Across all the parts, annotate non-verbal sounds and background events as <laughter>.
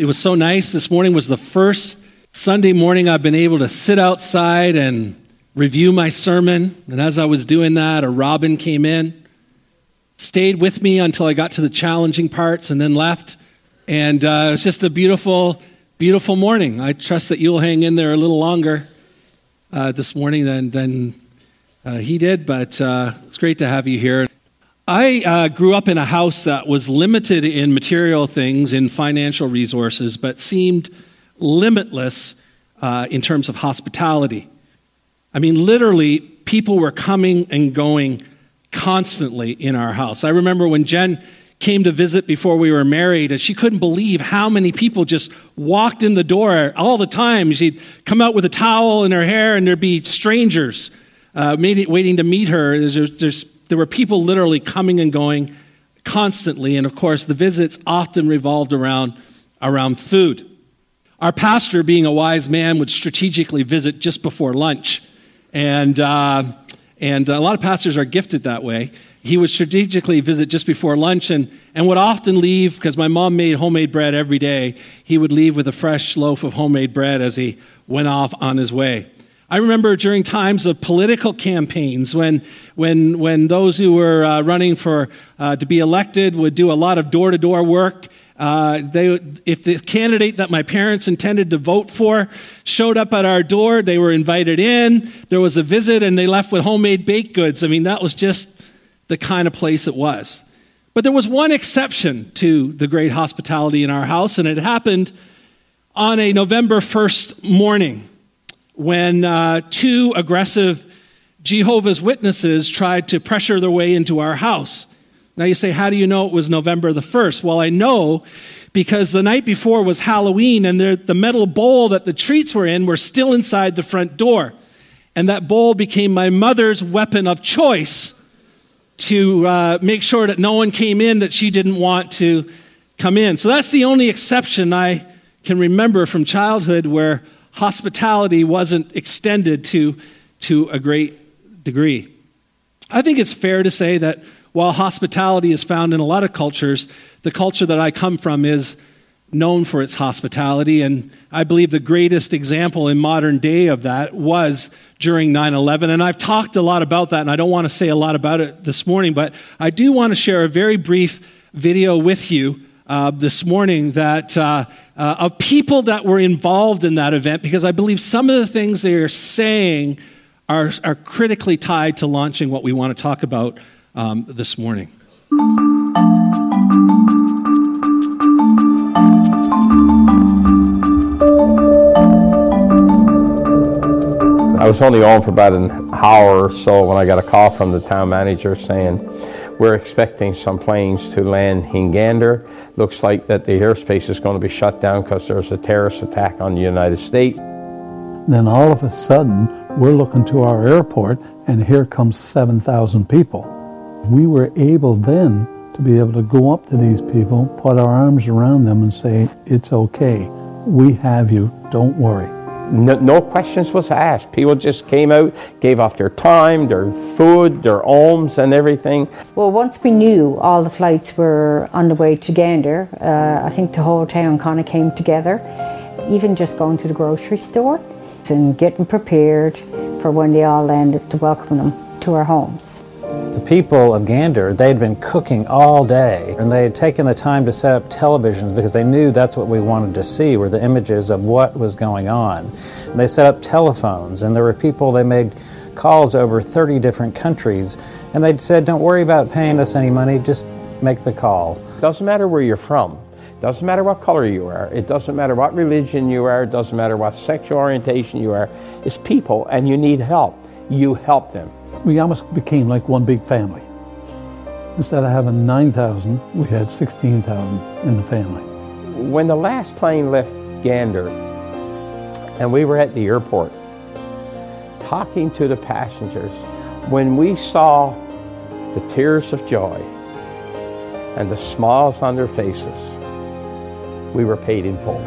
It was so nice. This morning was the first Sunday morning I've been able to sit outside and review my sermon. And as I was doing that, a robin came in, stayed with me until I got to the challenging parts, and then left. And uh, it was just a beautiful, beautiful morning. I trust that you'll hang in there a little longer uh, this morning than, than uh, he did, but uh, it's great to have you here. I uh, grew up in a house that was limited in material things, in financial resources, but seemed limitless uh, in terms of hospitality. I mean, literally, people were coming and going constantly in our house. I remember when Jen came to visit before we were married, and she couldn't believe how many people just walked in the door all the time. She'd come out with a towel in her hair, and there'd be strangers uh, waiting to meet her. There's, there's there were people literally coming and going constantly, and of course, the visits often revolved around, around food. Our pastor, being a wise man, would strategically visit just before lunch. And, uh, and a lot of pastors are gifted that way. He would strategically visit just before lunch and, and would often leave, because my mom made homemade bread every day, he would leave with a fresh loaf of homemade bread as he went off on his way. I remember during times of political campaigns when, when, when those who were uh, running for, uh, to be elected would do a lot of door to door work. Uh, they, if the candidate that my parents intended to vote for showed up at our door, they were invited in, there was a visit, and they left with homemade baked goods. I mean, that was just the kind of place it was. But there was one exception to the great hospitality in our house, and it happened on a November 1st morning when uh, two aggressive Jehovah's Witnesses tried to pressure their way into our house. Now you say, how do you know it was November the 1st? Well, I know because the night before was Halloween and the metal bowl that the treats were in were still inside the front door. And that bowl became my mother's weapon of choice to uh, make sure that no one came in that she didn't want to come in. So that's the only exception I can remember from childhood where hospitality wasn't extended to, to a great degree. I think it's fair to say that while hospitality is found in a lot of cultures, the culture that I come from is known for its hospitality. And I believe the greatest example in modern day of that was during 9 11. And I've talked a lot about that, and I don't want to say a lot about it this morning, but I do want to share a very brief video with you uh, this morning that uh, uh, of people that were involved in that event because I believe some of the things they are saying are, are critically tied to launching what we want to talk about um, this morning. I was only on for about an hour or so when I got a call from the town manager saying, we're expecting some planes to land in Gander. Looks like that the airspace is going to be shut down because there's a terrorist attack on the United States. Then all of a sudden, we're looking to our airport, and here comes 7,000 people. We were able then to be able to go up to these people, put our arms around them, and say, It's okay. We have you. Don't worry. No, no, questions was asked. People just came out, gave off their time, their food, their alms, and everything. Well, once we knew all the flights were on the way to Gander, uh, I think the whole town kind of came together. Even just going to the grocery store and getting prepared for when they all landed to welcome them to our homes. The people of Gander, they had been cooking all day and they had taken the time to set up televisions because they knew that's what we wanted to see were the images of what was going on. And they set up telephones and there were people, they made calls over 30 different countries and they said, don't worry about paying us any money, just make the call. Doesn't matter where you're from. Doesn't matter what color you are. It doesn't matter what religion you are. It doesn't matter what sexual orientation you are. It's people and you need help. You help them. We almost became like one big family. Instead of having 9,000, we had 16,000 in the family. When the last plane left Gander and we were at the airport talking to the passengers, when we saw the tears of joy and the smiles on their faces, we were paid in full.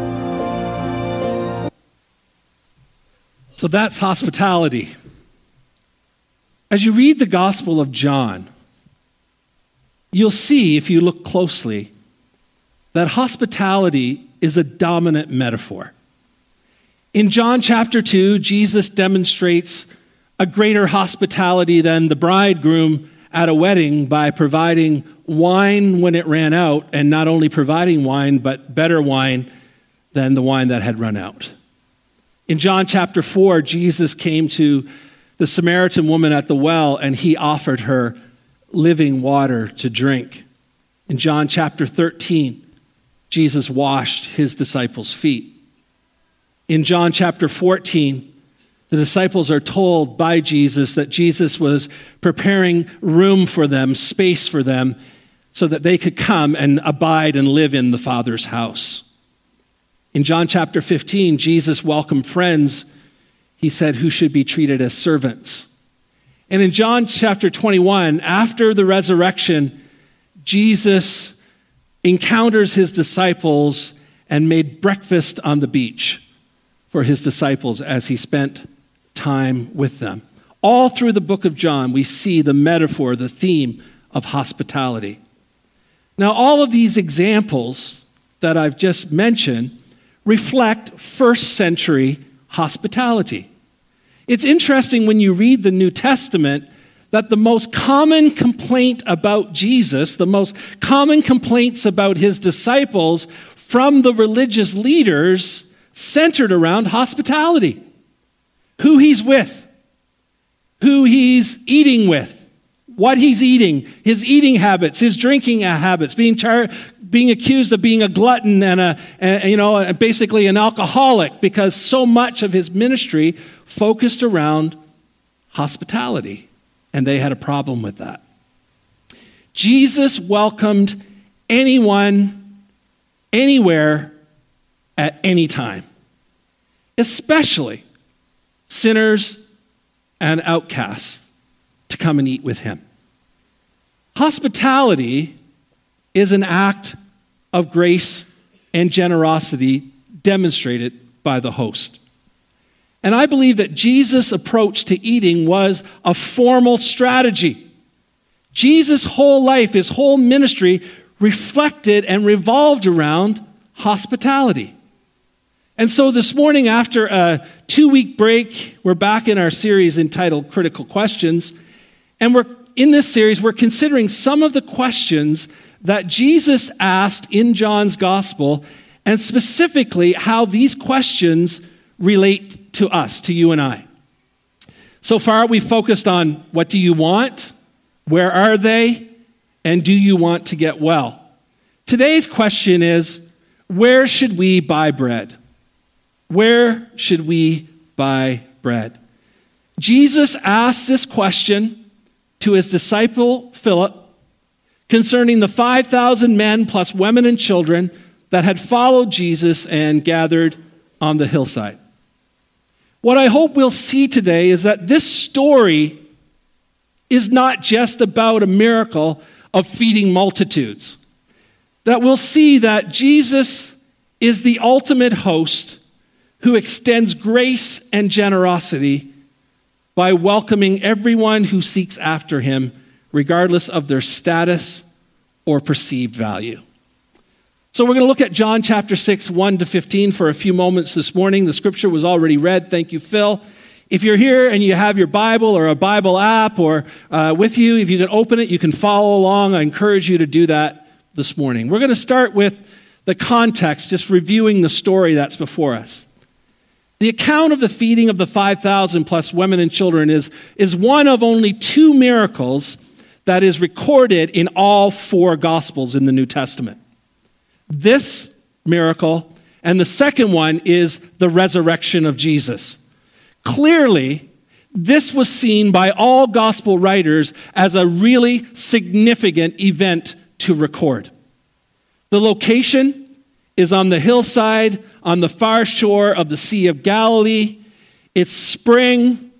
So that's hospitality. As you read the Gospel of John, you'll see, if you look closely, that hospitality is a dominant metaphor. In John chapter 2, Jesus demonstrates a greater hospitality than the bridegroom at a wedding by providing wine when it ran out, and not only providing wine, but better wine than the wine that had run out. In John chapter 4, Jesus came to the Samaritan woman at the well and he offered her living water to drink. In John chapter 13, Jesus washed his disciples' feet. In John chapter 14, the disciples are told by Jesus that Jesus was preparing room for them, space for them, so that they could come and abide and live in the Father's house. In John chapter 15, Jesus welcomed friends, he said, who should be treated as servants. And in John chapter 21, after the resurrection, Jesus encounters his disciples and made breakfast on the beach for his disciples as he spent time with them. All through the book of John, we see the metaphor, the theme of hospitality. Now, all of these examples that I've just mentioned reflect first century hospitality. It's interesting when you read the New Testament that the most common complaint about Jesus, the most common complaints about his disciples from the religious leaders centered around hospitality. Who he's with, who he's eating with, what he's eating, his eating habits, his drinking habits, being, char- being accused of being a glutton and a, you know basically an alcoholic because so much of his ministry focused around hospitality and they had a problem with that. Jesus welcomed anyone anywhere at any time especially sinners and outcasts to come and eat with him. Hospitality is an act of grace and generosity demonstrated by the host. And I believe that Jesus' approach to eating was a formal strategy. Jesus' whole life, his whole ministry, reflected and revolved around hospitality. And so this morning, after a two week break, we're back in our series entitled Critical Questions. And we're in this series, we're considering some of the questions that Jesus asked in John's gospel, and specifically how these questions relate to us, to you and I. So far, we focused on what do you want? Where are they? And do you want to get well? Today's question is where should we buy bread? Where should we buy bread? Jesus asked this question to his disciple Philip concerning the 5,000 men plus women and children that had followed Jesus and gathered on the hillside. What I hope we'll see today is that this story is not just about a miracle of feeding multitudes. That we'll see that Jesus is the ultimate host who extends grace and generosity by welcoming everyone who seeks after him regardless of their status or perceived value. So, we're going to look at John chapter 6, 1 to 15 for a few moments this morning. The scripture was already read. Thank you, Phil. If you're here and you have your Bible or a Bible app or uh, with you, if you can open it, you can follow along. I encourage you to do that this morning. We're going to start with the context, just reviewing the story that's before us. The account of the feeding of the 5,000 plus women and children is, is one of only two miracles that is recorded in all four Gospels in the New Testament. This miracle, and the second one is the resurrection of Jesus. Clearly, this was seen by all Gospel writers as a really significant event to record. The location is on the hillside on the far shore of the Sea of Galilee. It's spring.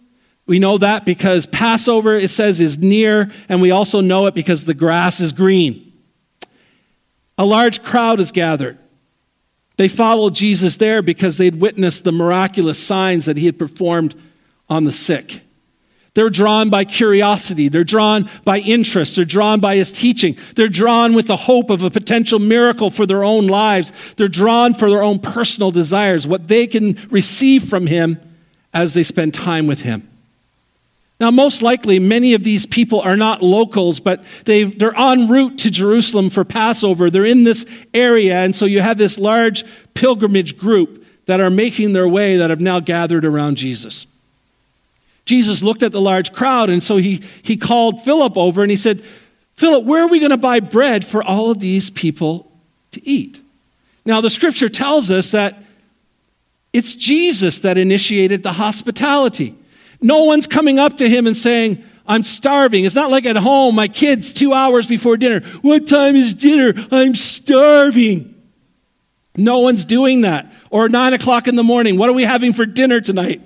We know that because Passover, it says, is near, and we also know it because the grass is green. A large crowd is gathered. They followed Jesus there because they'd witnessed the miraculous signs that he had performed on the sick. They're drawn by curiosity. They're drawn by interest. They're drawn by his teaching. They're drawn with the hope of a potential miracle for their own lives. They're drawn for their own personal desires, what they can receive from him as they spend time with him. Now, most likely, many of these people are not locals, but they they're en route to Jerusalem for Passover. They're in this area, and so you have this large pilgrimage group that are making their way that have now gathered around Jesus. Jesus looked at the large crowd, and so he, he called Philip over and he said, Philip, where are we going to buy bread for all of these people to eat? Now, the scripture tells us that it's Jesus that initiated the hospitality. No one's coming up to him and saying, I'm starving. It's not like at home, my kids, two hours before dinner. What time is dinner? I'm starving. No one's doing that. Or nine o'clock in the morning. What are we having for dinner tonight?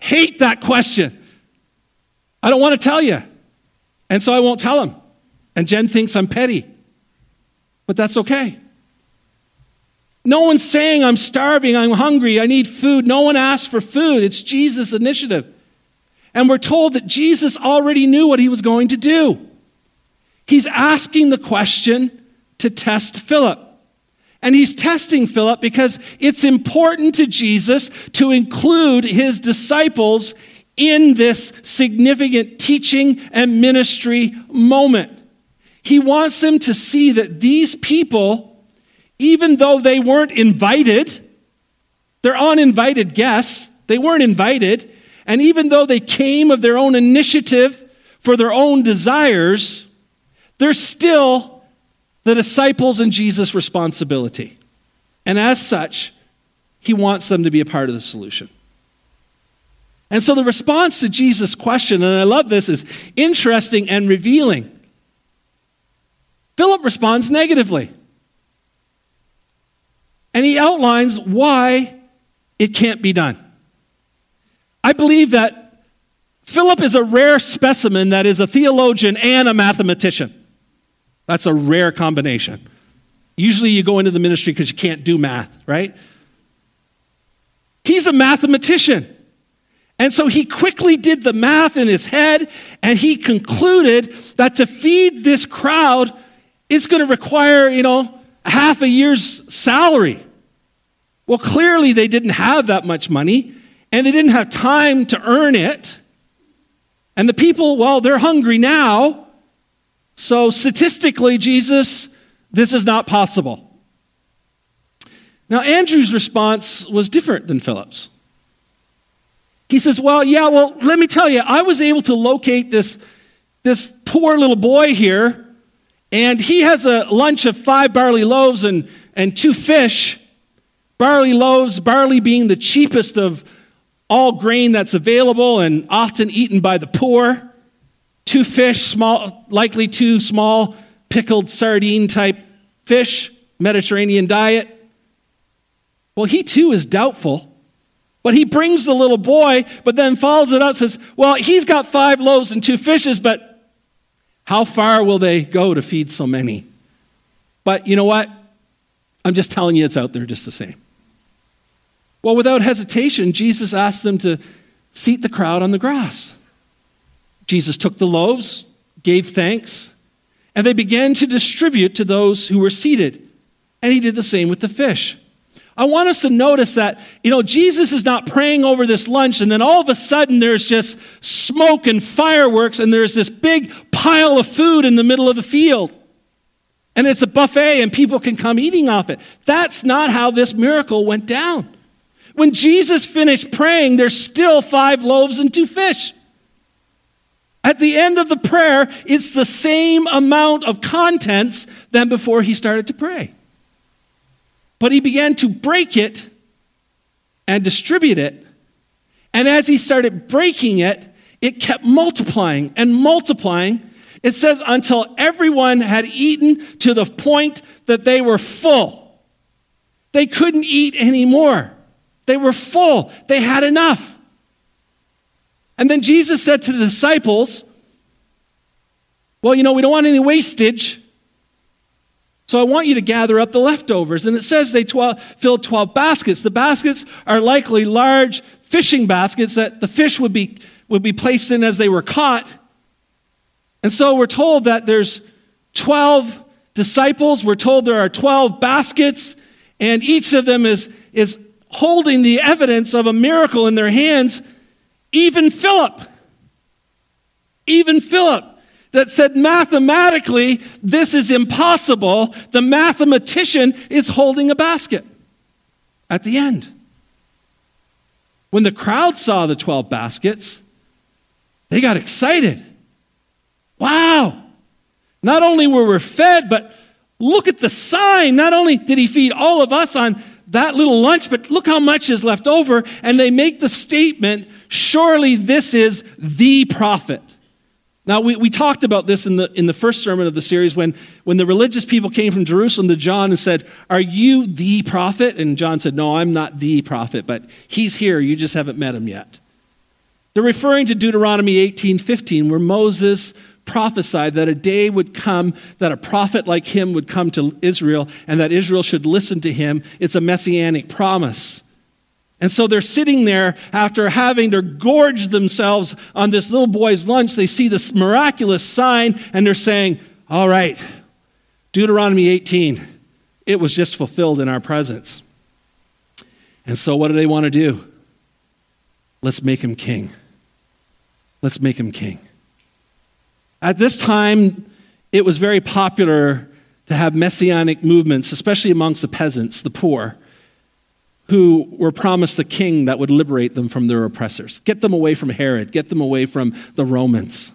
hate that question. I don't want to tell you. And so I won't tell him. And Jen thinks I'm petty. But that's okay. No one's saying I'm starving, I'm hungry, I need food. No one asks for food. It's Jesus' initiative. And we're told that Jesus already knew what he was going to do. He's asking the question to test Philip. And he's testing Philip because it's important to Jesus to include his disciples in this significant teaching and ministry moment. He wants them to see that these people, even though they weren't invited, they're uninvited guests, they weren't invited, and even though they came of their own initiative for their own desires, they're still the disciples and Jesus' responsibility. And as such, he wants them to be a part of the solution. And so the response to Jesus' question, and I love this, is interesting and revealing. Philip responds negatively. And he outlines why it can't be done. I believe that Philip is a rare specimen that is a theologian and a mathematician. That's a rare combination. Usually you go into the ministry because you can't do math, right? He's a mathematician. And so he quickly did the math in his head and he concluded that to feed this crowd is going to require, you know, half a year's salary. Well, clearly they didn't have that much money and they didn't have time to earn it. And the people, well, they're hungry now. So, statistically, Jesus, this is not possible. Now, Andrew's response was different than Philip's. He says, Well, yeah, well, let me tell you, I was able to locate this, this poor little boy here, and he has a lunch of five barley loaves and, and two fish. Barley loaves, barley being the cheapest of all grain that's available and often eaten by the poor two fish, small, likely two small pickled sardine type fish, Mediterranean diet. Well, he too is doubtful. But he brings the little boy, but then follows it up says, Well, he's got five loaves and two fishes, but how far will they go to feed so many? But you know what? I'm just telling you it's out there just the same. Well, without hesitation, Jesus asked them to seat the crowd on the grass. Jesus took the loaves, gave thanks, and they began to distribute to those who were seated. And he did the same with the fish. I want us to notice that, you know, Jesus is not praying over this lunch, and then all of a sudden there's just smoke and fireworks, and there's this big pile of food in the middle of the field. And it's a buffet, and people can come eating off it. That's not how this miracle went down. When Jesus finished praying, there's still five loaves and two fish. At the end of the prayer, it's the same amount of contents than before he started to pray. But he began to break it and distribute it. And as he started breaking it, it kept multiplying and multiplying. It says, until everyone had eaten to the point that they were full. They couldn't eat anymore. They were full. They had enough. And then Jesus said to the disciples, Well, you know, we don't want any wastage. So I want you to gather up the leftovers. And it says they 12, filled 12 baskets. The baskets are likely large fishing baskets that the fish would be, would be placed in as they were caught. And so we're told that there's 12 disciples. We're told there are 12 baskets, and each of them is, is holding the evidence of a miracle in their hands. Even Philip, even Philip, that said mathematically, this is impossible. The mathematician is holding a basket at the end. When the crowd saw the 12 baskets, they got excited. Wow! Not only were we fed, but look at the sign. Not only did he feed all of us on that little lunch, but look how much is left over. And they make the statement surely this is the prophet. Now, we, we talked about this in the, in the first sermon of the series when, when the religious people came from Jerusalem to John and said, Are you the prophet? And John said, No, I'm not the prophet, but he's here. You just haven't met him yet. They're referring to Deuteronomy 18 15, where Moses prophesied that a day would come that a prophet like him would come to Israel and that Israel should listen to him. It's a messianic promise. And so they're sitting there after having to gorge themselves on this little boy's lunch. They see this miraculous sign and they're saying, All right, Deuteronomy 18, it was just fulfilled in our presence. And so what do they want to do? Let's make him king. Let's make him king. At this time, it was very popular to have messianic movements, especially amongst the peasants, the poor who were promised a king that would liberate them from their oppressors, get them away from Herod, get them away from the Romans.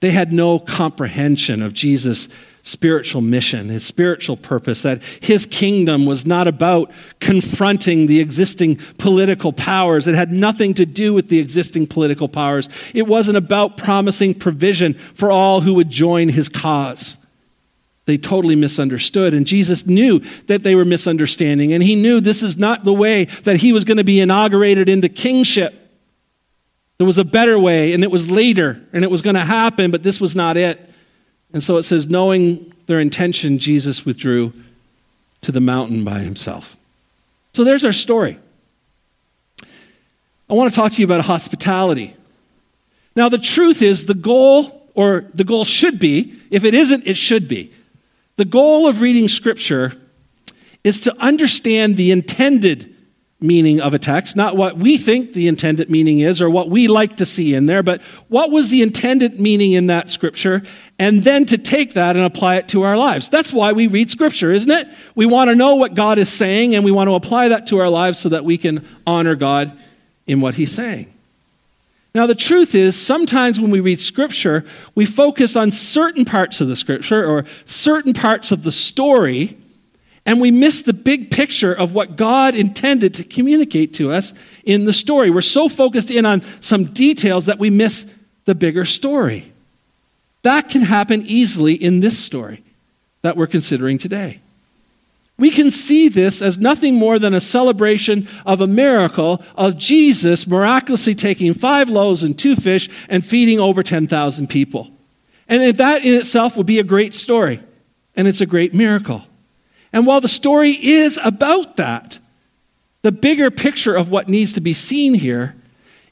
They had no comprehension of Jesus' spiritual mission, his spiritual purpose, that his kingdom was not about confronting the existing political powers. It had nothing to do with the existing political powers. It wasn't about promising provision for all who would join his cause. They totally misunderstood. And Jesus knew that they were misunderstanding. And he knew this is not the way that he was going to be inaugurated into kingship. There was a better way, and it was later, and it was going to happen, but this was not it. And so it says, knowing their intention, Jesus withdrew to the mountain by himself. So there's our story. I want to talk to you about hospitality. Now, the truth is, the goal, or the goal should be, if it isn't, it should be the goal of reading Scripture is to understand the intended meaning of a text, not what we think the intended meaning is or what we like to see in there, but what was the intended meaning in that Scripture, and then to take that and apply it to our lives. That's why we read Scripture, isn't it? We want to know what God is saying, and we want to apply that to our lives so that we can honor God in what He's saying. Now, the truth is, sometimes when we read Scripture, we focus on certain parts of the Scripture or certain parts of the story, and we miss the big picture of what God intended to communicate to us in the story. We're so focused in on some details that we miss the bigger story. That can happen easily in this story that we're considering today. We can see this as nothing more than a celebration of a miracle of Jesus miraculously taking five loaves and two fish and feeding over 10,000 people. And that in itself would be a great story, and it's a great miracle. And while the story is about that, the bigger picture of what needs to be seen here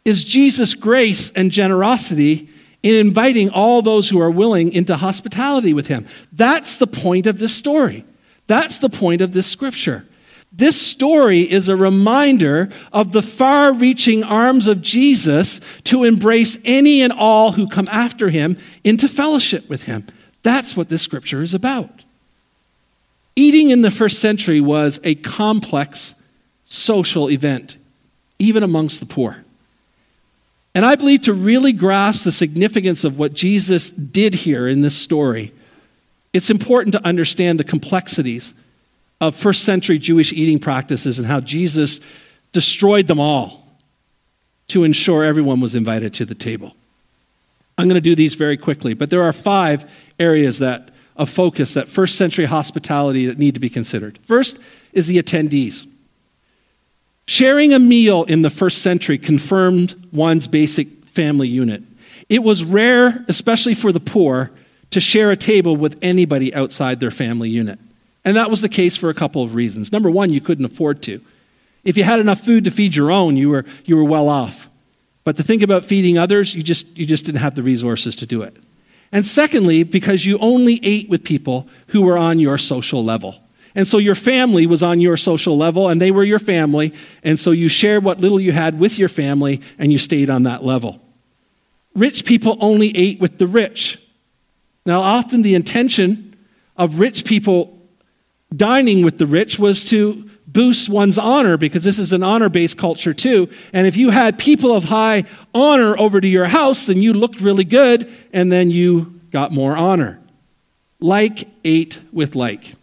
is Jesus' grace and generosity in inviting all those who are willing into hospitality with him. That's the point of this story. That's the point of this scripture. This story is a reminder of the far reaching arms of Jesus to embrace any and all who come after him into fellowship with him. That's what this scripture is about. Eating in the first century was a complex social event, even amongst the poor. And I believe to really grasp the significance of what Jesus did here in this story, it's important to understand the complexities of first century Jewish eating practices and how Jesus destroyed them all to ensure everyone was invited to the table. I'm going to do these very quickly, but there are five areas that of focus that first century hospitality that need to be considered. First is the attendees. Sharing a meal in the first century confirmed one's basic family unit. It was rare, especially for the poor, to share a table with anybody outside their family unit. And that was the case for a couple of reasons. Number one, you couldn't afford to. If you had enough food to feed your own, you were, you were well off. But to think about feeding others, you just, you just didn't have the resources to do it. And secondly, because you only ate with people who were on your social level. And so your family was on your social level, and they were your family. And so you shared what little you had with your family, and you stayed on that level. Rich people only ate with the rich. Now, often the intention of rich people dining with the rich was to boost one's honor because this is an honor based culture too. And if you had people of high honor over to your house, then you looked really good and then you got more honor. Like ate with like.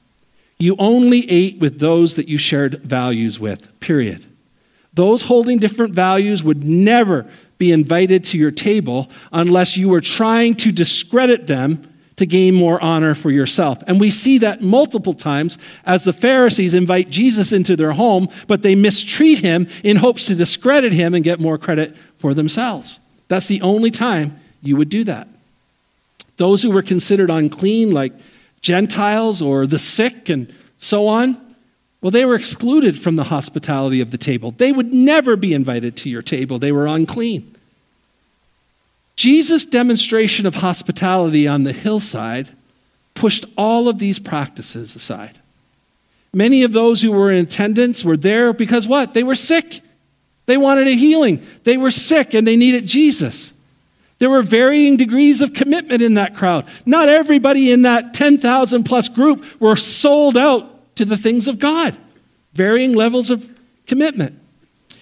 You only ate with those that you shared values with, period. Those holding different values would never be invited to your table unless you were trying to discredit them to gain more honor for yourself. And we see that multiple times as the Pharisees invite Jesus into their home, but they mistreat him in hopes to discredit him and get more credit for themselves. That's the only time you would do that. Those who were considered unclean, like Gentiles or the sick and so on, well, they were excluded from the hospitality of the table. They would never be invited to your table, they were unclean. Jesus' demonstration of hospitality on the hillside pushed all of these practices aside. Many of those who were in attendance were there because what? They were sick. They wanted a healing. They were sick and they needed Jesus. There were varying degrees of commitment in that crowd. Not everybody in that 10,000 plus group were sold out to the things of God. Varying levels of commitment.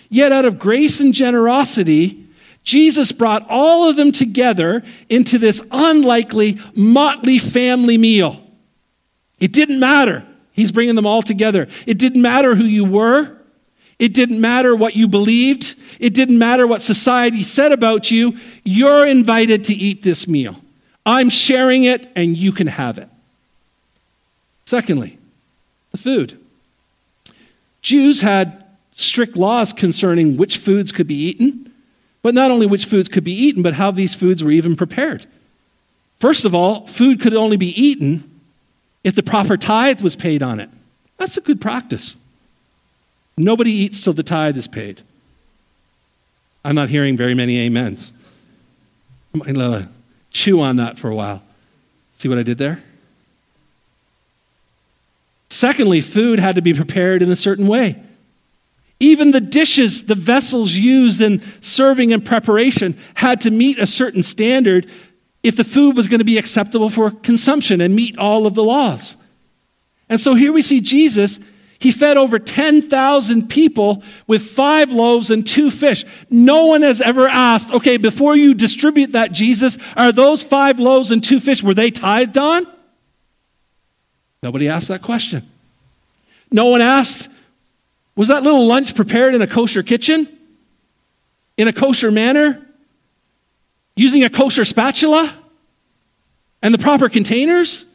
Yet, out of grace and generosity, Jesus brought all of them together into this unlikely, motley family meal. It didn't matter. He's bringing them all together. It didn't matter who you were. It didn't matter what you believed. It didn't matter what society said about you. You're invited to eat this meal. I'm sharing it, and you can have it. Secondly, the food. Jews had strict laws concerning which foods could be eaten but not only which foods could be eaten, but how these foods were even prepared. First of all, food could only be eaten if the proper tithe was paid on it. That's a good practice. Nobody eats till the tithe is paid. I'm not hearing very many amens. I'm going to chew on that for a while. See what I did there? Secondly, food had to be prepared in a certain way. Even the dishes, the vessels used in serving and preparation had to meet a certain standard if the food was going to be acceptable for consumption and meet all of the laws. And so here we see Jesus. He fed over 10,000 people with five loaves and two fish. No one has ever asked, okay, before you distribute that, Jesus, are those five loaves and two fish, were they tithed on? Nobody asked that question. No one asked, was that little lunch prepared in a kosher kitchen? In a kosher manner? Using a kosher spatula? And the proper containers?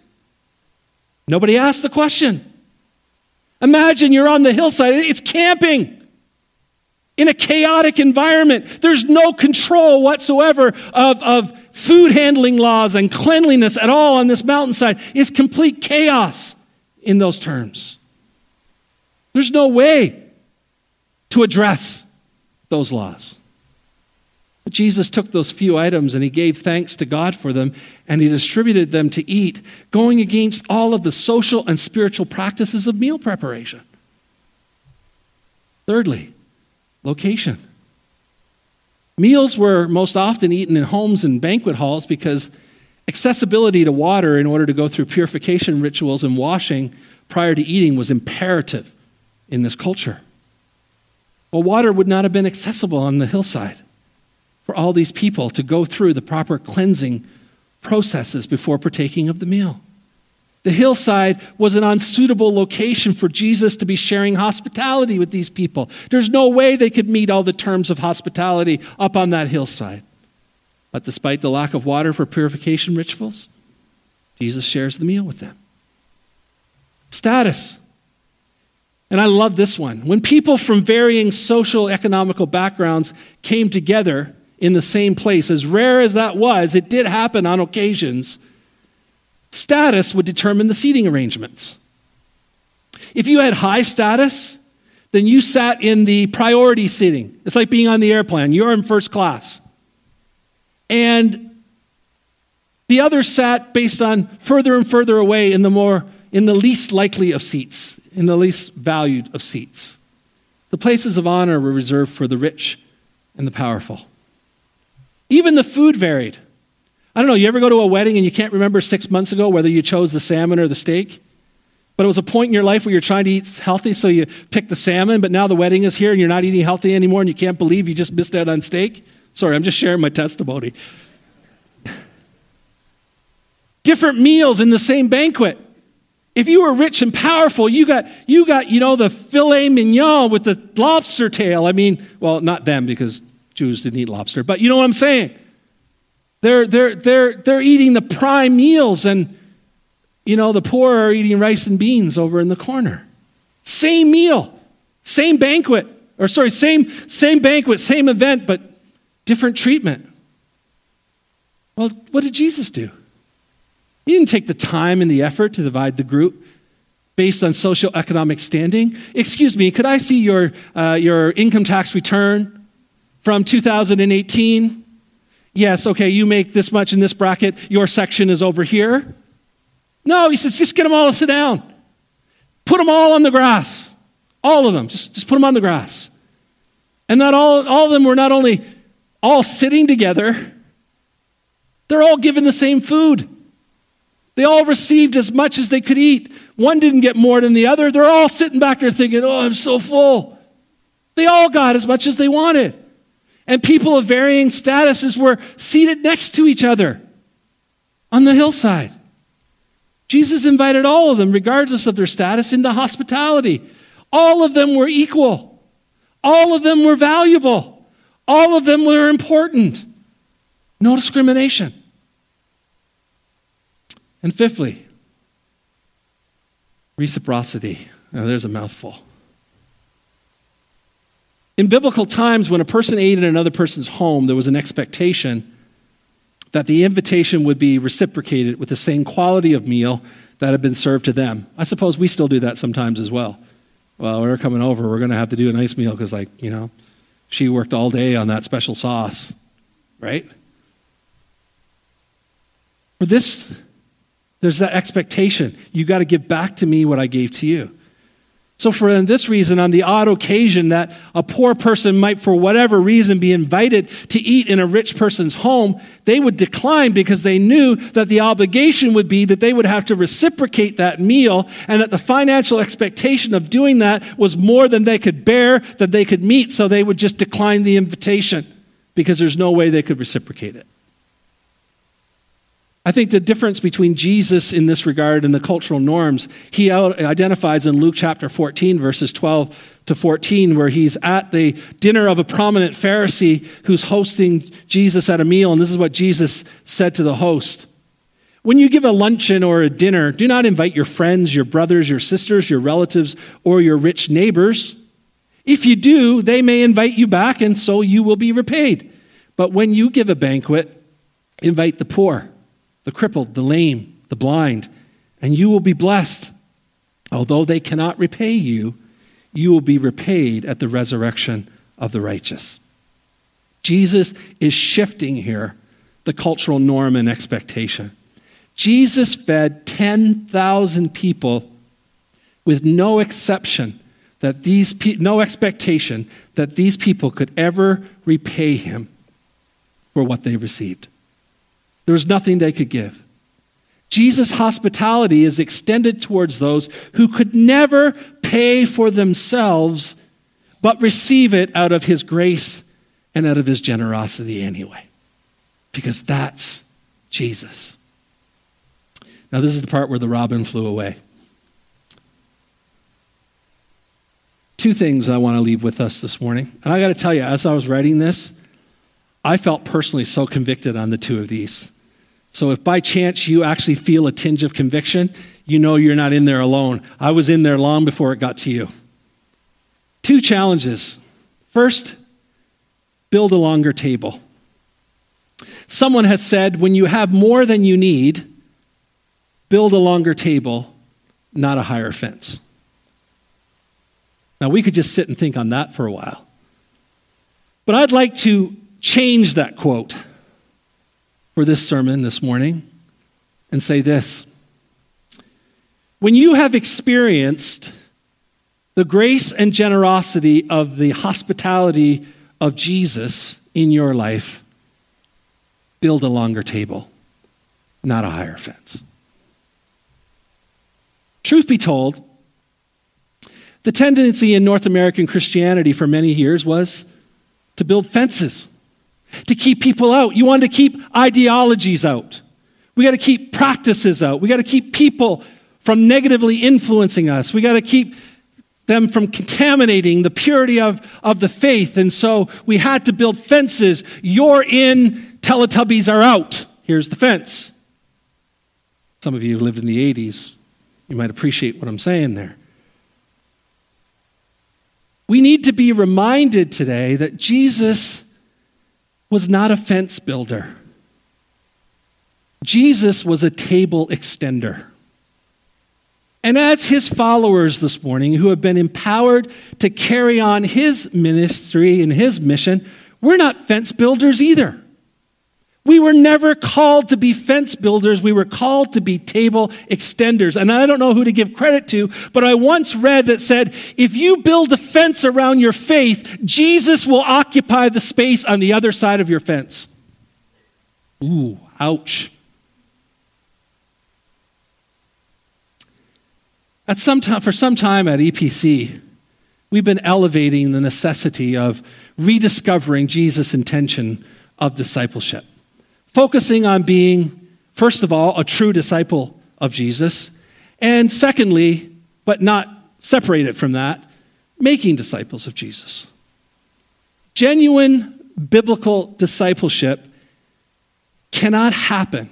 Nobody asked the question. Imagine you're on the hillside, it's camping in a chaotic environment. There's no control whatsoever of, of food handling laws and cleanliness at all on this mountainside. It's complete chaos in those terms. There's no way to address those laws. But Jesus took those few items and he gave thanks to God for them and he distributed them to eat, going against all of the social and spiritual practices of meal preparation. Thirdly, location. Meals were most often eaten in homes and banquet halls because accessibility to water in order to go through purification rituals and washing prior to eating was imperative in this culture. Well, water would not have been accessible on the hillside for all these people to go through the proper cleansing processes before partaking of the meal. The hillside was an unsuitable location for Jesus to be sharing hospitality with these people. There's no way they could meet all the terms of hospitality up on that hillside. But despite the lack of water for purification rituals, Jesus shares the meal with them. Status. And I love this one. When people from varying social economical backgrounds came together in the same place, as rare as that was, it did happen on occasions. Status would determine the seating arrangements. If you had high status, then you sat in the priority seating. It's like being on the airplane. You're in first class. And the others sat based on further and further away in the more in the least likely of seats, in the least valued of seats. The places of honor were reserved for the rich and the powerful. Even the food varied. I don't know, you ever go to a wedding and you can't remember six months ago whether you chose the salmon or the steak? But it was a point in your life where you're trying to eat healthy, so you picked the salmon, but now the wedding is here and you're not eating healthy anymore and you can't believe you just missed out on steak? Sorry, I'm just sharing my testimony. <laughs> Different meals in the same banquet. If you were rich and powerful, you got, you got, you know, the filet mignon with the lobster tail. I mean, well, not them because Jews didn't eat lobster, but you know what I'm saying? They're, they're, they're, they're eating the prime meals, and, you know, the poor are eating rice and beans over in the corner. Same meal, same banquet, or sorry, same, same banquet, same event, but different treatment. Well, what did Jesus do? He didn't take the time and the effort to divide the group based on socioeconomic standing. Excuse me, could I see your, uh, your income tax return from 2018? Yes, okay, you make this much in this bracket, your section is over here. No, he says, just get them all to sit down. Put them all on the grass. All of them. Just, just put them on the grass. And not all, all of them were not only all sitting together, they're all given the same food. They all received as much as they could eat. One didn't get more than the other. They're all sitting back there thinking, oh, I'm so full. They all got as much as they wanted. And people of varying statuses were seated next to each other on the hillside. Jesus invited all of them, regardless of their status, into hospitality. All of them were equal. All of them were valuable. All of them were important. No discrimination. And fifthly, reciprocity. Now, there's a mouthful. In biblical times, when a person ate in another person's home, there was an expectation that the invitation would be reciprocated with the same quality of meal that had been served to them. I suppose we still do that sometimes as well. Well, we're coming over, we're going to have to do a nice meal because, like, you know, she worked all day on that special sauce, right? For this, there's that expectation. You got to give back to me what I gave to you. So, for this reason, on the odd occasion that a poor person might, for whatever reason, be invited to eat in a rich person's home, they would decline because they knew that the obligation would be that they would have to reciprocate that meal and that the financial expectation of doing that was more than they could bear, that they could meet, so they would just decline the invitation because there's no way they could reciprocate it. I think the difference between Jesus in this regard and the cultural norms, he identifies in Luke chapter 14, verses 12 to 14, where he's at the dinner of a prominent Pharisee who's hosting Jesus at a meal. And this is what Jesus said to the host When you give a luncheon or a dinner, do not invite your friends, your brothers, your sisters, your relatives, or your rich neighbors. If you do, they may invite you back, and so you will be repaid. But when you give a banquet, invite the poor the crippled, the lame, the blind, and you will be blessed. Although they cannot repay you, you will be repaid at the resurrection of the righteous. Jesus is shifting here the cultural norm and expectation. Jesus fed 10,000 people with no exception that these pe- no expectation that these people could ever repay him for what they received. There was nothing they could give. Jesus' hospitality is extended towards those who could never pay for themselves, but receive it out of his grace and out of his generosity anyway. Because that's Jesus. Now, this is the part where the robin flew away. Two things I want to leave with us this morning. And I got to tell you, as I was writing this, I felt personally so convicted on the two of these. So if by chance you actually feel a tinge of conviction, you know you're not in there alone. I was in there long before it got to you. Two challenges. First, build a longer table. Someone has said when you have more than you need, build a longer table, not a higher fence. Now, we could just sit and think on that for a while. But I'd like to change that quote for this sermon this morning and say this When you have experienced the grace and generosity of the hospitality of Jesus in your life, build a longer table, not a higher fence. Truth be told, the tendency in North American Christianity for many years was to build fences, to keep people out. You wanted to keep ideologies out. We got to keep practices out. We got to keep people from negatively influencing us. We got to keep them from contaminating the purity of, of the faith. And so we had to build fences. You're in, Teletubbies are out. Here's the fence. Some of you lived in the 80s. You might appreciate what I'm saying there. We need to be reminded today that Jesus was not a fence builder. Jesus was a table extender. And as his followers this morning, who have been empowered to carry on his ministry and his mission, we're not fence builders either. We were never called to be fence builders. We were called to be table extenders. And I don't know who to give credit to, but I once read that said, if you build a fence around your faith, Jesus will occupy the space on the other side of your fence. Ooh, ouch. At some time, for some time at EPC, we've been elevating the necessity of rediscovering Jesus' intention of discipleship focusing on being, first of all, a true disciple of Jesus, and secondly, but not separated from that, making disciples of Jesus. Genuine biblical discipleship cannot happen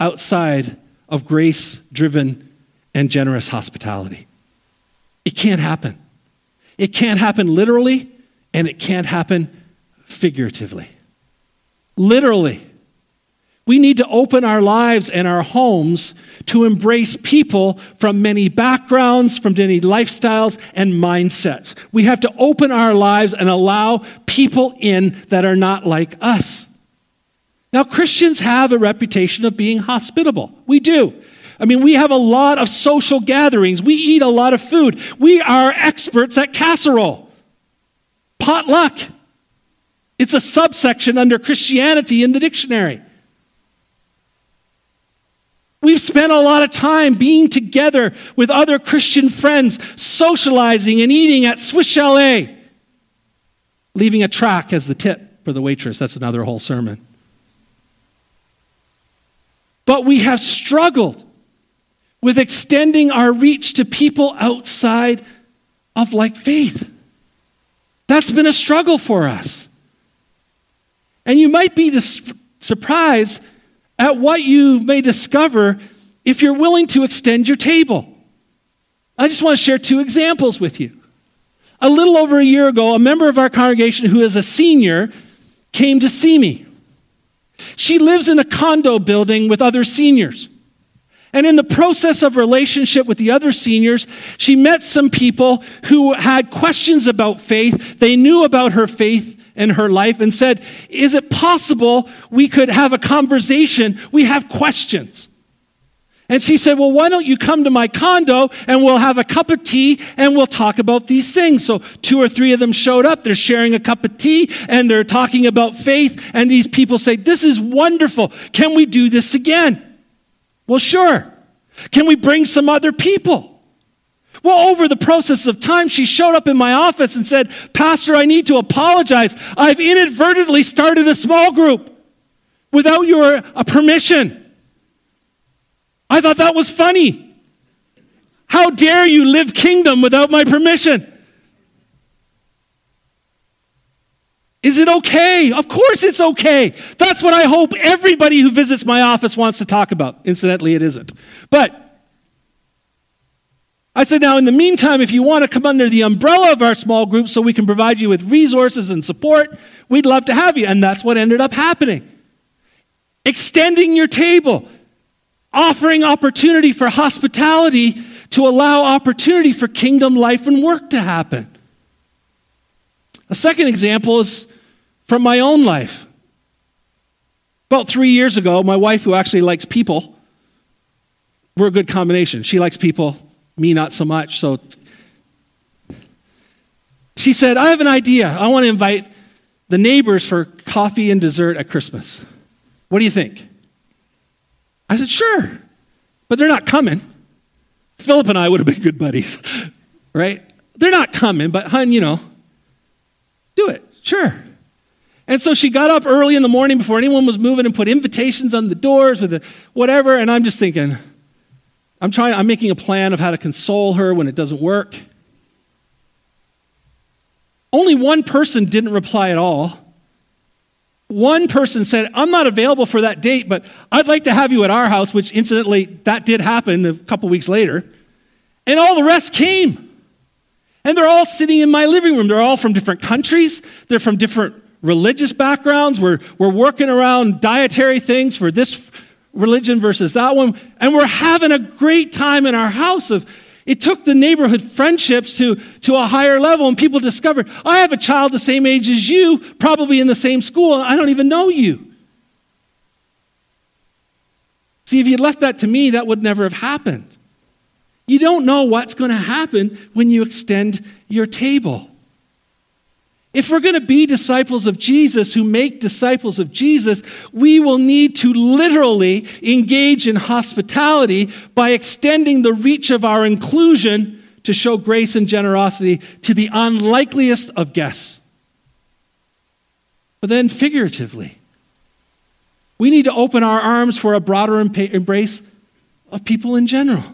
outside of grace driven and generous hospitality. It can't happen. It can't happen literally, and it can't happen figuratively. Literally, we need to open our lives and our homes to embrace people from many backgrounds, from many lifestyles and mindsets. We have to open our lives and allow people in that are not like us. Now, Christians have a reputation of being hospitable. We do. I mean, we have a lot of social gatherings. We eat a lot of food. We are experts at casserole. Potluck. It's a subsection under Christianity in the dictionary. We've spent a lot of time being together with other Christian friends, socializing and eating at Swiss Chalet, leaving a track as the tip for the waitress. That's another whole sermon. But we have struggled with extending our reach to people outside of like faith. That's been a struggle for us. And you might be dis- surprised at what you may discover if you're willing to extend your table. I just want to share two examples with you. A little over a year ago, a member of our congregation who is a senior came to see me. She lives in a condo building with other seniors. And in the process of relationship with the other seniors, she met some people who had questions about faith. They knew about her faith in her life and said, Is it possible we could have a conversation? We have questions. And she said, Well, why don't you come to my condo and we'll have a cup of tea and we'll talk about these things? So, two or three of them showed up. They're sharing a cup of tea and they're talking about faith. And these people say, This is wonderful. Can we do this again? Well, sure. Can we bring some other people? Well, over the process of time, she showed up in my office and said, Pastor, I need to apologize. I've inadvertently started a small group without your uh, permission. I thought that was funny. How dare you live kingdom without my permission? Is it okay? Of course it's okay. That's what I hope everybody who visits my office wants to talk about. Incidentally, it isn't. But I said, now, in the meantime, if you want to come under the umbrella of our small group so we can provide you with resources and support, we'd love to have you. And that's what ended up happening. Extending your table. offering opportunity for hospitality to allow opportunity for kingdom life and work to happen. A second example is from my own life. About three years ago, my wife, who actually likes people, we're a good combination. She likes people, me not so much. So she said, I have an idea. I want to invite the neighbors for coffee and dessert at Christmas. What do you think? I said, Sure, but they're not coming. Philip and I would have been good buddies, <laughs> right? They're not coming, but hun, you know, do it. Sure. And so she got up early in the morning before anyone was moving and put invitations on the doors with the whatever. And I'm just thinking, I'm trying, I'm making a plan of how to console her when it doesn't work. Only one person didn't reply at all. One person said, I'm not available for that date, but I'd like to have you at our house, which incidentally, that did happen a couple weeks later. And all the rest came. And they're all sitting in my living room. They're all from different countries, they're from different religious backgrounds. We're, we're working around dietary things for this religion versus that one. And we're having a great time in our house of it took the neighborhood friendships to, to a higher level, and people discovered I have a child the same age as you, probably in the same school, and I don't even know you. See, if you'd left that to me, that would never have happened. You don't know what's going to happen when you extend your table. If we're going to be disciples of Jesus who make disciples of Jesus, we will need to literally engage in hospitality by extending the reach of our inclusion to show grace and generosity to the unlikeliest of guests. But then, figuratively, we need to open our arms for a broader embrace of people in general.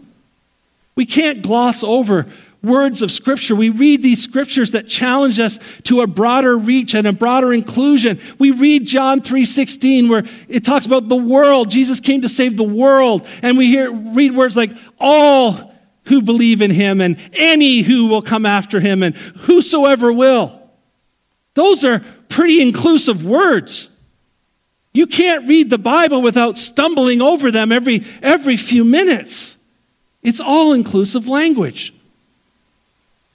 We can't gloss over words of scripture. We read these scriptures that challenge us to a broader reach and a broader inclusion. We read John 3:16 where it talks about the world. Jesus came to save the world. And we hear read words like all who believe in him and any who will come after him and whosoever will. Those are pretty inclusive words. You can't read the Bible without stumbling over them every, every few minutes. It's all inclusive language.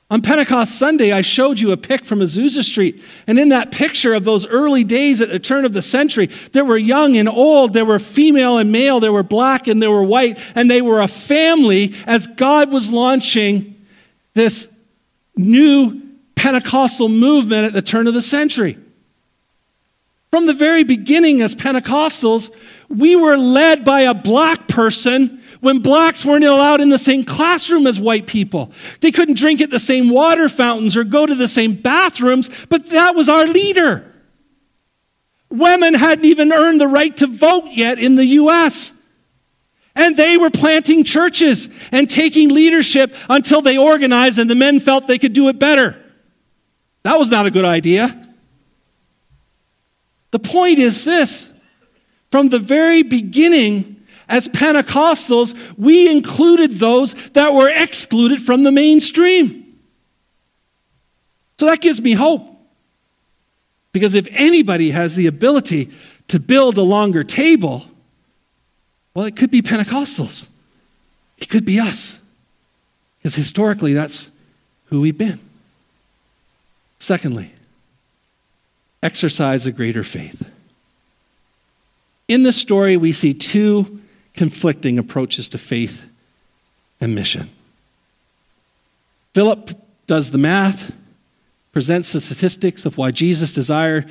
On Pentecost Sunday, I showed you a pic from Azusa Street. And in that picture of those early days at the turn of the century, there were young and old, there were female and male, there were black and there were white, and they were a family as God was launching this new Pentecostal movement at the turn of the century. From the very beginning, as Pentecostals, we were led by a black person when blacks weren't allowed in the same classroom as white people. They couldn't drink at the same water fountains or go to the same bathrooms, but that was our leader. Women hadn't even earned the right to vote yet in the US. And they were planting churches and taking leadership until they organized and the men felt they could do it better. That was not a good idea. The point is this from the very beginning, as Pentecostals, we included those that were excluded from the mainstream. So that gives me hope. Because if anybody has the ability to build a longer table, well, it could be Pentecostals. It could be us. Because historically, that's who we've been. Secondly, exercise a greater faith. In this story, we see two conflicting approaches to faith and mission. Philip does the math, presents the statistics of why Jesus' desire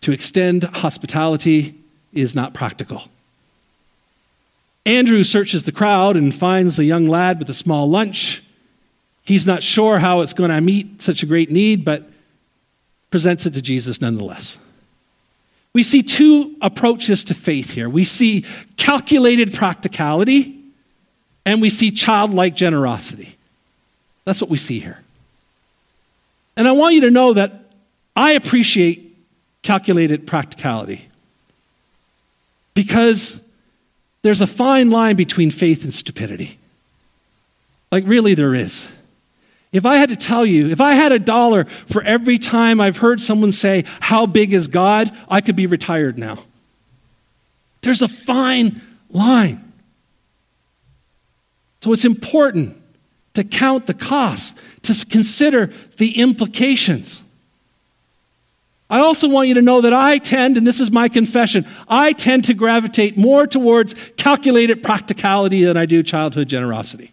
to extend hospitality is not practical. Andrew searches the crowd and finds a young lad with a small lunch. He's not sure how it's going to meet such a great need, but presents it to Jesus nonetheless. We see two approaches to faith here. We see calculated practicality and we see childlike generosity. That's what we see here. And I want you to know that I appreciate calculated practicality because there's a fine line between faith and stupidity. Like, really, there is. If I had to tell you, if I had a dollar for every time I've heard someone say, How big is God? I could be retired now. There's a fine line. So it's important to count the cost, to consider the implications. I also want you to know that I tend, and this is my confession, I tend to gravitate more towards calculated practicality than I do childhood generosity.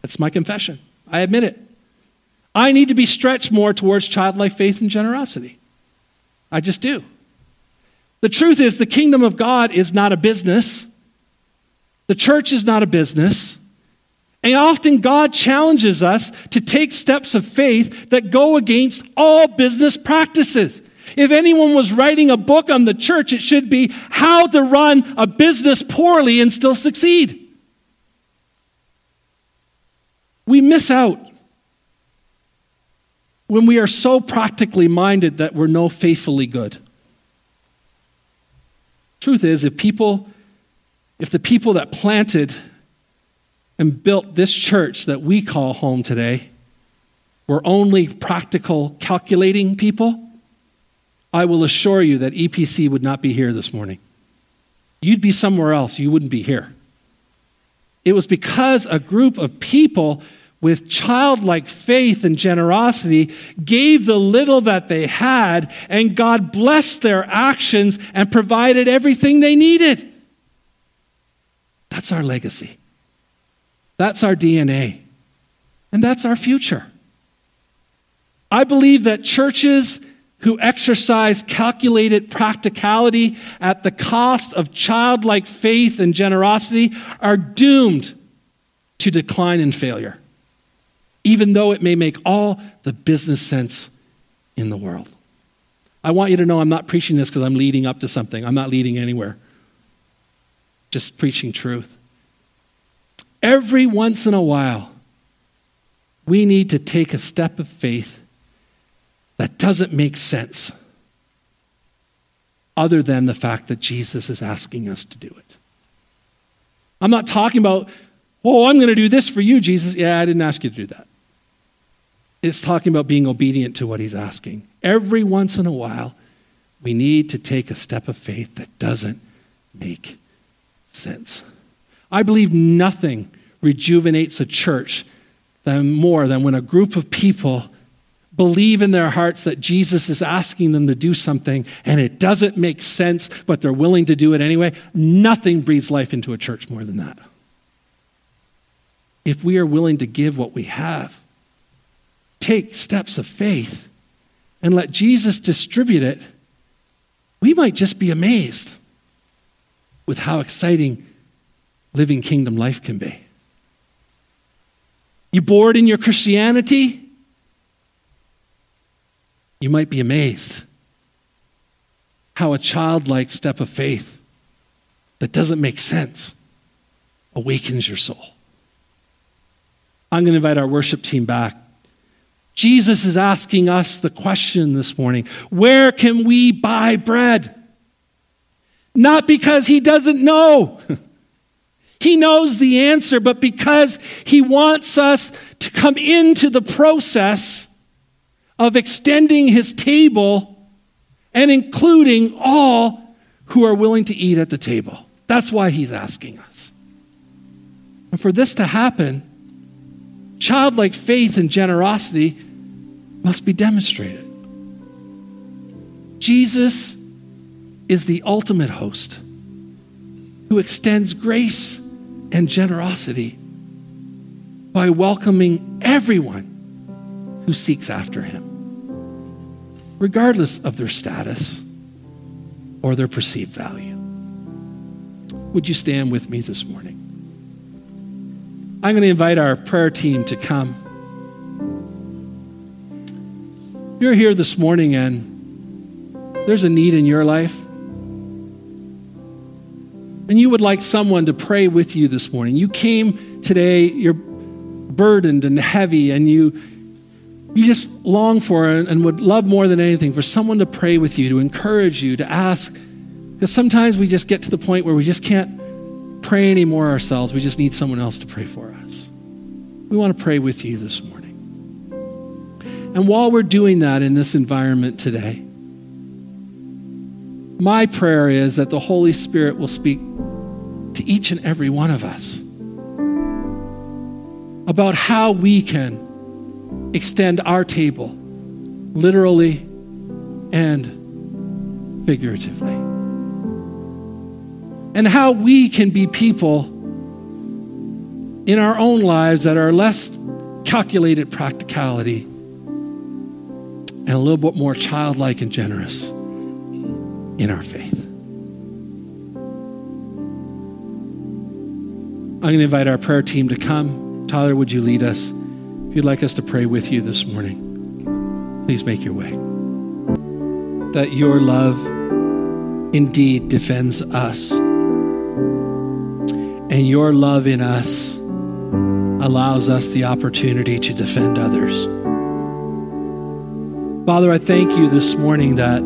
That's my confession. I admit it. I need to be stretched more towards childlike faith and generosity. I just do. The truth is, the kingdom of God is not a business. The church is not a business. And often God challenges us to take steps of faith that go against all business practices. If anyone was writing a book on the church, it should be how to run a business poorly and still succeed. We miss out when we are so practically minded that we're no faithfully good. Truth is, if people, if the people that planted and built this church that we call home today were only practical, calculating people, I will assure you that EPC would not be here this morning. You'd be somewhere else, you wouldn't be here. It was because a group of people with childlike faith and generosity gave the little that they had, and God blessed their actions and provided everything they needed. That's our legacy. That's our DNA. And that's our future. I believe that churches who exercise calculated practicality at the cost of childlike faith and generosity are doomed to decline and failure, even though it may make all the business sense in the world. I want you to know I'm not preaching this because I'm leading up to something. I'm not leading anywhere. Just preaching truth. Every once in a while, we need to take a step of faith that doesn't make sense other than the fact that Jesus is asking us to do it. I'm not talking about, oh, I'm going to do this for you, Jesus. Yeah, I didn't ask you to do that. It's talking about being obedient to what he's asking. Every once in a while, we need to take a step of faith that doesn't make sense. I believe nothing rejuvenates a church than more than when a group of people believe in their hearts that Jesus is asking them to do something and it doesn't make sense, but they're willing to do it anyway. Nothing breathes life into a church more than that. If we are willing to give what we have, take steps of faith, and let Jesus distribute it, we might just be amazed with how exciting living kingdom life can be. You bored in your Christianity? You might be amazed how a childlike step of faith that doesn't make sense awakens your soul. I'm going to invite our worship team back. Jesus is asking us the question this morning where can we buy bread? Not because he doesn't know. <laughs> He knows the answer, but because he wants us to come into the process of extending his table and including all who are willing to eat at the table. That's why he's asking us. And for this to happen, childlike faith and generosity must be demonstrated. Jesus is the ultimate host who extends grace and generosity by welcoming everyone who seeks after him, regardless of their status or their perceived value. Would you stand with me this morning? I'm going to invite our prayer team to come. You're here this morning and there's a need in your life and you would like someone to pray with you this morning, you came today, you're burdened and heavy, and you you just long for and would love more than anything for someone to pray with you, to encourage you, to ask. Because sometimes we just get to the point where we just can't pray anymore ourselves. We just need someone else to pray for us. We want to pray with you this morning. And while we're doing that in this environment today, my prayer is that the Holy Spirit will speak to each and every one of us about how we can extend our table, literally and figuratively. And how we can be people in our own lives that are less calculated practicality and a little bit more childlike and generous in our faith. I'm going to invite our prayer team to come. Tyler, would you lead us? If you'd like us to pray with you this morning, please make your way. That your love indeed defends us, and your love in us allows us the opportunity to defend others. Father, I thank you this morning that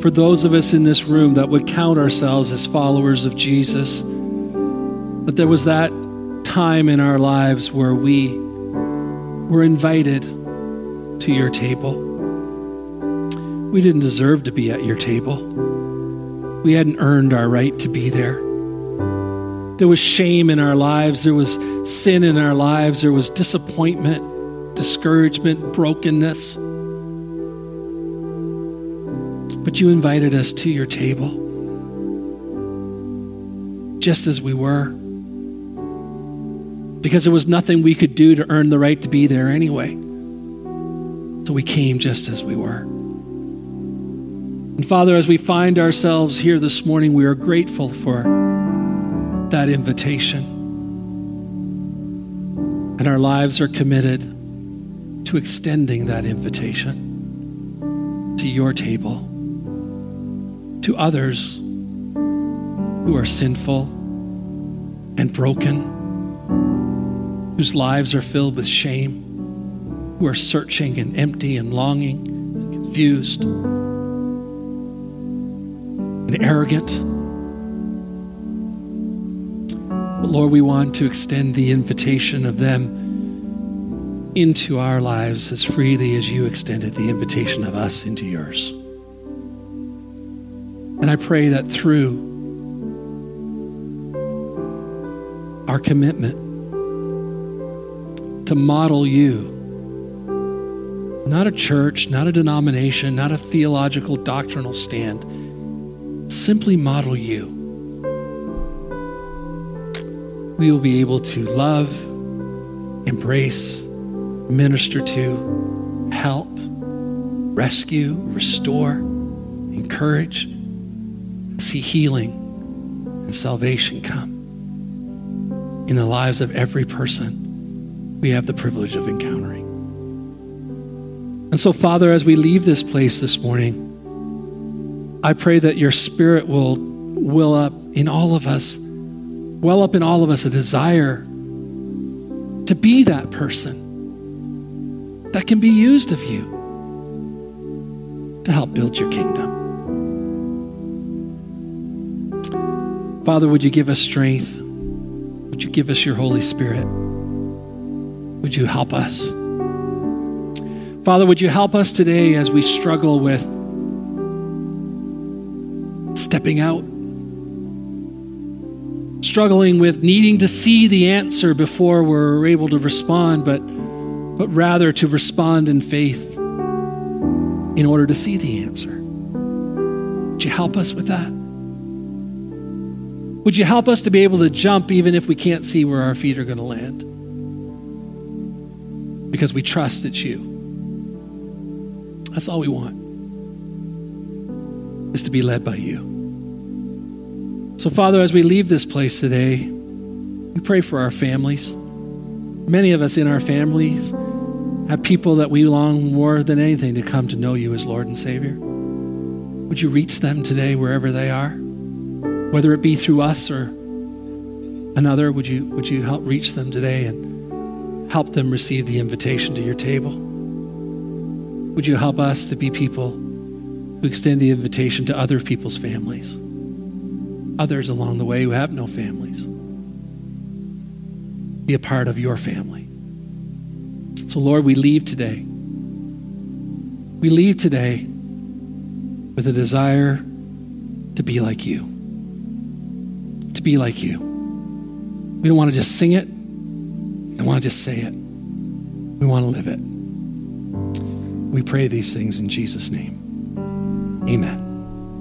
for those of us in this room that would count ourselves as followers of Jesus, that there was that time in our lives where we were invited to your table. We didn't deserve to be at your table. We hadn't earned our right to be there. There was shame in our lives. There was sin in our lives. There was disappointment, discouragement, brokenness. But you invited us to your table just as we were. Because there was nothing we could do to earn the right to be there anyway. So we came just as we were. And Father, as we find ourselves here this morning, we are grateful for that invitation. And our lives are committed to extending that invitation to your table, to others who are sinful and broken, whose lives are filled with shame, who are searching and empty and longing and confused and arrogant Lord, we want to extend the invitation of them into our lives as freely as you extended the invitation of us into yours. And I pray that through our commitment to model you, not a church, not a denomination, not a theological doctrinal stand, simply model you. We will be able to love, embrace, minister to, help, rescue, restore, encourage, see healing and salvation come in the lives of every person we have the privilege of encountering. And so, Father, as we leave this place this morning, I pray that your Spirit will will up in all of us well up in all of us a desire to be that person that can be used of you to help build your kingdom. Father, would you give us strength? Would you give us your Holy Spirit? Would you help us? Father, would you help us today as we struggle with stepping out struggling with needing to see the answer before we're able to respond, but, but rather to respond in faith in order to see the answer. Would you help us with that? Would you help us to be able to jump even if we can't see where our feet are going to land? Because we trust it's you. That's all we want, is to be led by you. So, Father, as we leave this place today, we pray for our families. Many of us in our families have people that we long more than anything to come to know you as Lord and Savior. Would you reach them today wherever they are? Whether it be through us or another, would you, would you help reach them today and help them receive the invitation to your table? Would you help us to be people who extend the invitation to other people's families? others along the way who have no families. Be a part of your family. So, Lord, we leave today. We leave today with a desire to be like you. To be like you. We don't want to just sing it. I want to just say it. We want to live it. We pray these things in Jesus' name. Amen.